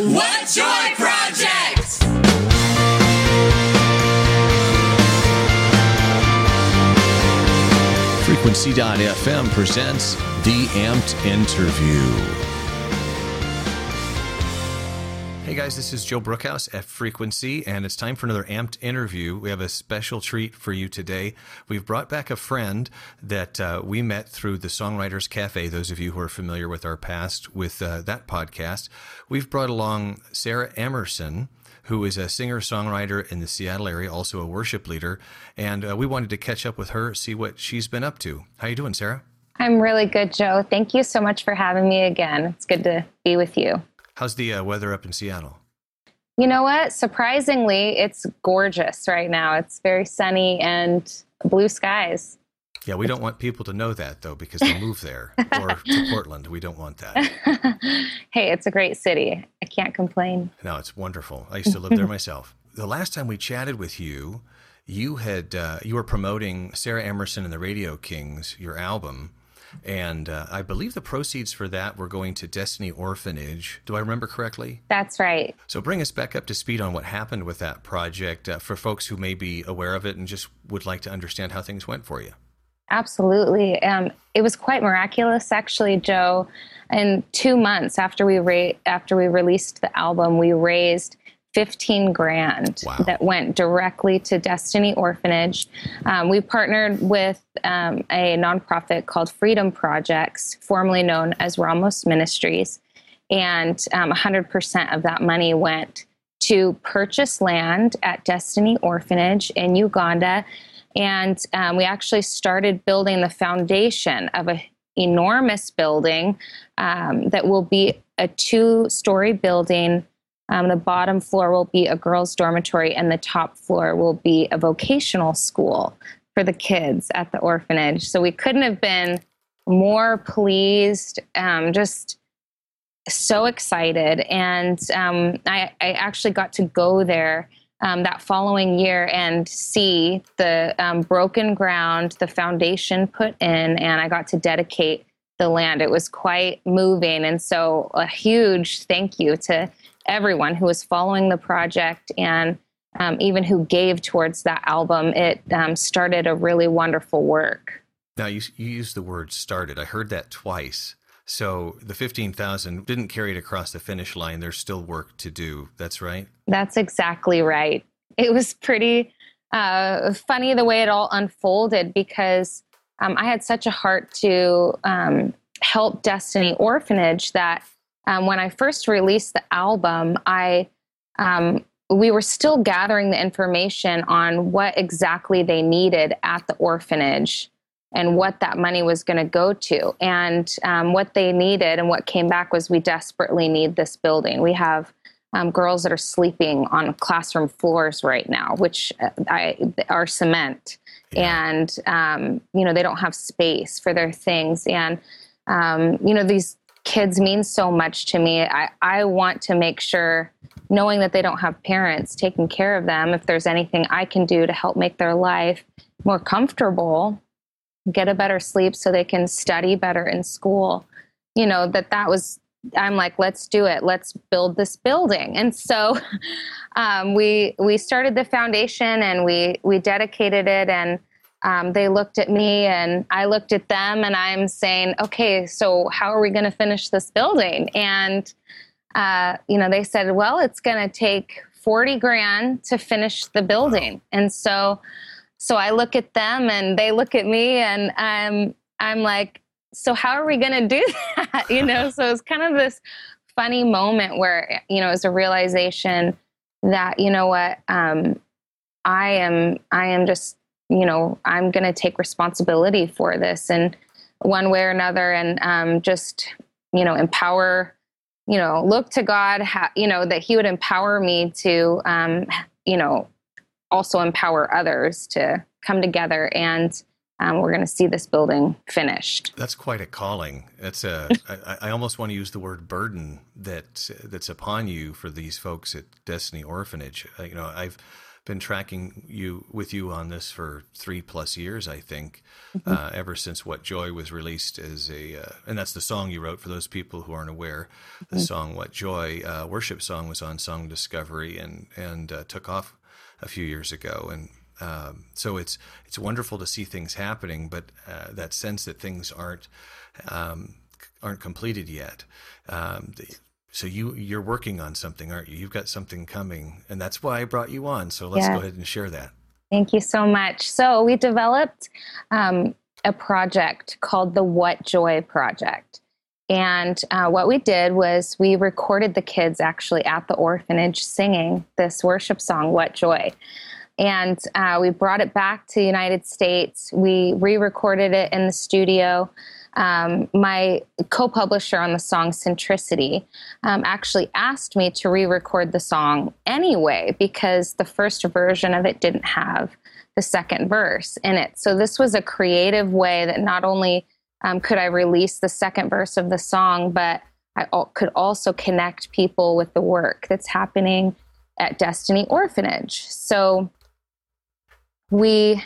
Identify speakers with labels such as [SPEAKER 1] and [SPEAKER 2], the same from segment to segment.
[SPEAKER 1] What Joy Project?
[SPEAKER 2] Frequency.fm presents The Amped Interview. Guys, this is Joe Brookhouse at Frequency, and it's time for another Amped Interview. We have a special treat for you today. We've brought back a friend that uh, we met through the Songwriters Cafe. Those of you who are familiar with our past with uh, that podcast, we've brought along Sarah Emerson who is a singer songwriter in the Seattle area, also a worship leader. And uh, we wanted to catch up with her, see what she's been up to. How are you doing, Sarah?
[SPEAKER 3] I'm really good, Joe. Thank you so much for having me again. It's good to be with you.
[SPEAKER 2] How's the uh, weather up in Seattle?
[SPEAKER 3] You know what? Surprisingly, it's gorgeous right now. It's very sunny and blue skies.
[SPEAKER 2] Yeah, we don't want people to know that though because they move there or to Portland. We don't want that.
[SPEAKER 3] hey, it's a great city. I can't complain.
[SPEAKER 2] No, it's wonderful. I used to live there myself. The last time we chatted with you, you had uh, you were promoting Sarah Emerson and the Radio Kings, your album, and uh, I believe the proceeds for that were going to Destiny Orphanage. Do I remember correctly?
[SPEAKER 3] That's right.
[SPEAKER 2] So bring us back up to speed on what happened with that project uh, for folks who may be aware of it and just would like to understand how things went for you.
[SPEAKER 3] Absolutely. Um, it was quite miraculous, actually, Joe. In two months after we ra- after we released the album, we raised 15 grand
[SPEAKER 2] Wow.
[SPEAKER 3] that went directly to Destiny Orphanage. Um, we partnered with um, a nonprofit called Freedom Projects, formerly known as Ramos Ministries, and um, 100% of that money went to purchase land at Destiny Orphanage in Uganda. And um, we actually started building the foundation of an enormous building um, that will be a two story building. Um, the bottom floor will be a girls' dormitory, and the top floor will be a vocational school for the kids at the orphanage. So we couldn't have been more pleased, um, just so excited. And um, I, I actually got to go there um, that following year and see the um, broken ground, the foundation put in, and I got to dedicate the land. It was quite moving. And so, a huge thank you to everyone who was following the project and um, even who gave towards that album. It um, started a really wonderful work.
[SPEAKER 2] Now you you used the word started. I heard that twice. So the fifteen thousand didn't carry it across the finish line. There's still work to do. That's right.
[SPEAKER 3] That's exactly right. It was pretty uh, funny the way it all unfolded because um, I had such a heart to um, help Destiny Orphanage that um, when I first released the album, I um, we were still gathering the information on what exactly they needed at the orphanage and what that money was going to go to. And um, what they needed and what came back was we desperately need this building. We have um, girls that are sleeping on classroom floors right now, which uh, I, are cement. And, um, you know, they don't have space for their things. And, um, you know, these kids mean so much to me. I, I want to make sure, knowing that they don't have parents taking care of them, if there's anything I can do to help make their life more comfortable, get a better sleep so they can study better in school, you know, that that was I'm like, let's do it. Let's build this building. And so um, we we started the foundation and we we dedicated it and um, they looked at me and I looked at them and I'm saying, okay, so how are we going to finish this building? And uh, you know, they said, well, it's going to take forty grand to finish the building. And so so I look at them and they look at me and I'm I'm like, so how are we going to do that? you know, so it's kind of this funny moment where you know it's a realization that you know what um, I am I am just you know I'm going to take responsibility for this in one way or another and um, just you know empower you know look to God ha- you know that He would empower me to um, you know also empower others to come together and um, we're going to see this building finished.
[SPEAKER 2] That's quite a calling. That's a. I, I almost want to use the word burden that that's upon you for these folks at Destiny Orphanage. Uh, you know, I've been tracking you with you on this for three plus years, I think, mm-hmm. uh, ever since What Joy was released as a, uh, and that's the song you wrote for those people who aren't aware. The mm-hmm. song What Joy, uh, worship song, was on Song Discovery and and uh, took off a few years ago, and um, so it's it's wonderful to see things happening, but uh, that sense that things aren't um, aren't completed yet. Um, the, so you you're working on something, aren't you? You've got something coming, and that's why I brought you on. So let's yeah. go ahead and share that.
[SPEAKER 3] Thank you so much. So we developed um, a project called the What Joy Project. And uh, what we did was we recorded the kids actually at the orphanage singing this worship song, What Joy. And uh, we brought it back to the United States. We re recorded it in the studio um, my co publisher on the song Centricity um, actually asked me to re record the song anyway because the first version of it didn't have the second verse in it. So this was a creative way that not only um, could I release the second verse of the song, but I could also connect people with the work that's happening at Destiny Orphanage. So we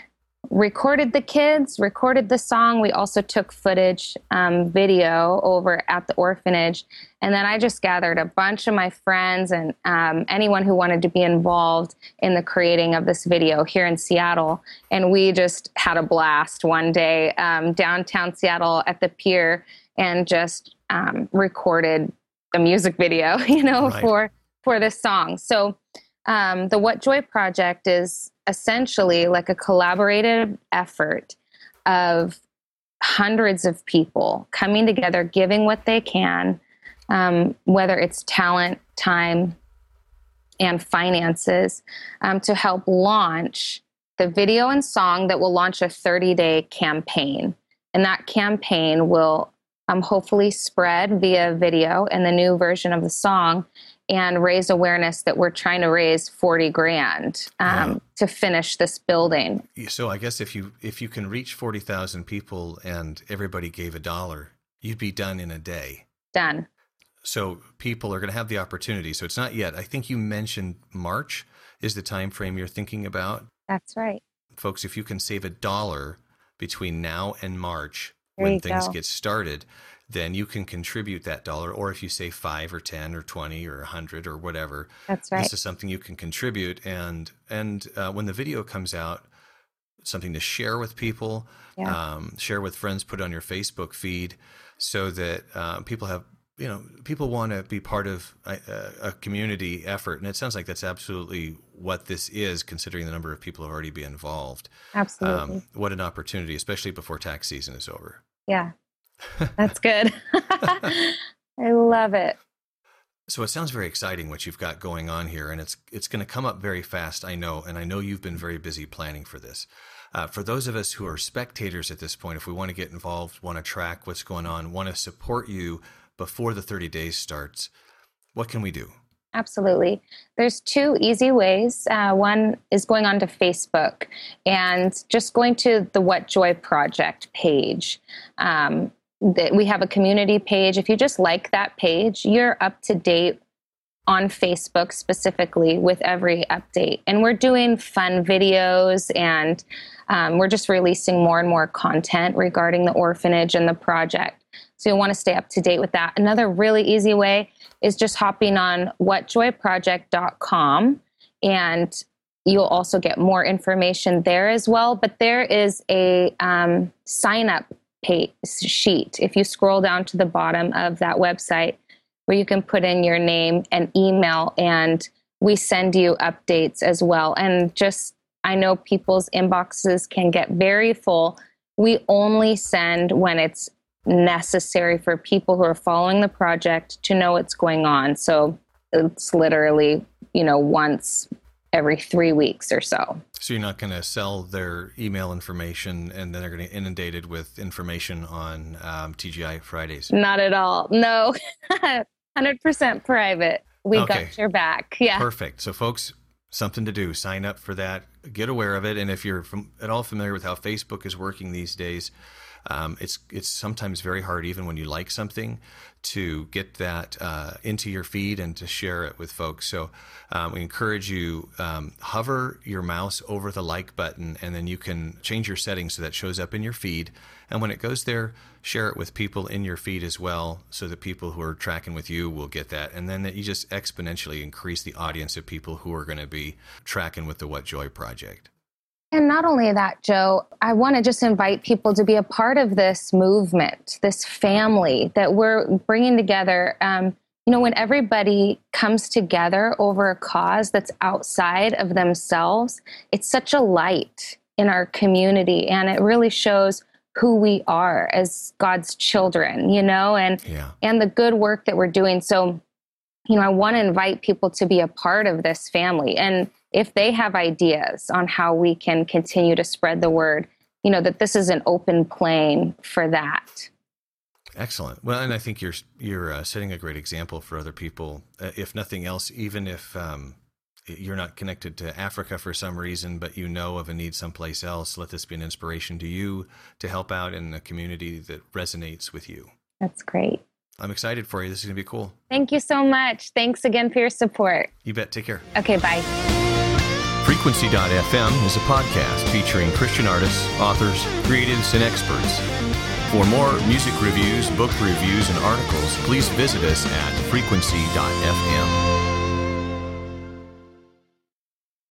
[SPEAKER 3] recorded the kids, recorded the song. We also took footage, um, video over at the orphanage. And then I just gathered a bunch of my friends and um, anyone who wanted to be involved in the creating of this video here in Seattle. And we just had a blast one day um, downtown Seattle at the pier and just um, recorded a music video, you know, right. for for this song. So um, the What Joy Project is essentially like a collaborative effort of hundreds of people coming together, giving what they can, um, whether it's talent, time, and finances, um, to help launch the video and song that will launch a 30 day campaign. And that campaign will um, hopefully spread via video and the new version of the song and raise awareness that we're trying to raise 40 grand um, wow. to finish this building.
[SPEAKER 2] So I guess if you if you can reach 40,000 people and everybody gave a dollar, you'd be done in a day.
[SPEAKER 3] Done.
[SPEAKER 2] So people are going to have the opportunity. So it's not yet. I think you mentioned March is the time frame you're thinking about.
[SPEAKER 3] That's right.
[SPEAKER 2] Folks, if you can save a dollar between now and March there when things go. get started, then you can contribute that dollar. Or if you say five or ten or twenty or a hundred or whatever,
[SPEAKER 3] that's right.
[SPEAKER 2] This is something you can contribute, and and uh, when the video comes out, something to share with people, yeah. um, share with friends, put on your Facebook feed, so that uh, people have you know people want to be part of a, a, community effort and it sounds like that's absolutely what this is considering the number of people who already be involved
[SPEAKER 3] absolutely um,
[SPEAKER 2] what an opportunity especially before tax season is over
[SPEAKER 3] yeah that's good. I love it.
[SPEAKER 2] So it sounds very exciting what you've got going on here, and it's it's going to come up very fast. I know, and I know you've been very busy planning for this. Uh, for those of us who are spectators at this point, if we want to get involved, want to track what's going on, want to support you before the 30 days starts, what can we do?
[SPEAKER 3] Absolutely. There's two easy ways. Uh, one is going onto Facebook and just going to the What Joy Project page. Um, that we have a community page. If you just like that page, you're up to date on Facebook specifically with every update. And we're doing fun videos and um, we're just releasing more and more content regarding the orphanage and the project. So you'll want to stay up to date with that. Another really easy way is just hopping on whatjoyproject.com and you'll also get more information there as well. But there is a um, sign up page sheet. If you scroll down to the bottom of that website, where you can put in your name and email, and we send you updates as well. And just, I know people's inboxes can get very full. We only send when it's necessary for people who are following the project to know what's going on. So it's literally, you know, once every three weeks or so.
[SPEAKER 2] So you're not going to sell their email information and then they're going to inundate it with information on um, TGI Fridays?
[SPEAKER 3] Not at all. No, 100% private. We okay. got your back. Yeah.
[SPEAKER 2] Perfect. So, folks, something to do. Sign up for that. Get aware of it. And if you're from, at all familiar with how Facebook is working these days, Um, it's it's sometimes very hard, even when you like something, to get that uh, into your feed and to share it with folks. So um, we encourage you um, hover your mouse over the like button, and then you can change your settings so that shows up in your feed. And when it goes there, share it with people in your feed as well, so that people who are tracking with you will get that, and then that you just exponentially increase the audience of people who are going to be tracking with the What Joy project.
[SPEAKER 3] And not only that, Joe, I want to just invite people to be a part of this movement, this family that we're bringing together. Um, you know, when everybody comes together over a cause that's outside of themselves, it's such a light in our community and it really shows who we are as God's children, you know, and yeah. and the good work that we're doing. So, you know, I want to invite people to be a part of this family and if they have ideas on how we can continue to spread the word, you know, that this is an open plane for that.
[SPEAKER 2] Excellent. Well, and I think you're you're uh, setting a great example for other people. Uh, if nothing else, even if um, you're not connected to Africa for some reason, but you know of a need someplace else, let this be an inspiration to you to help out in a community that resonates with you.
[SPEAKER 3] That's great.
[SPEAKER 2] I'm excited for you. This is going to be cool.
[SPEAKER 3] Thank you so much. Thanks again for your support.
[SPEAKER 2] You bet. Take care.
[SPEAKER 3] Okay, bye.
[SPEAKER 2] Frequency.fm is a podcast featuring Christian artists, authors, creatives, and experts. For more music reviews, book reviews, and articles, please visit us at frequency.fm.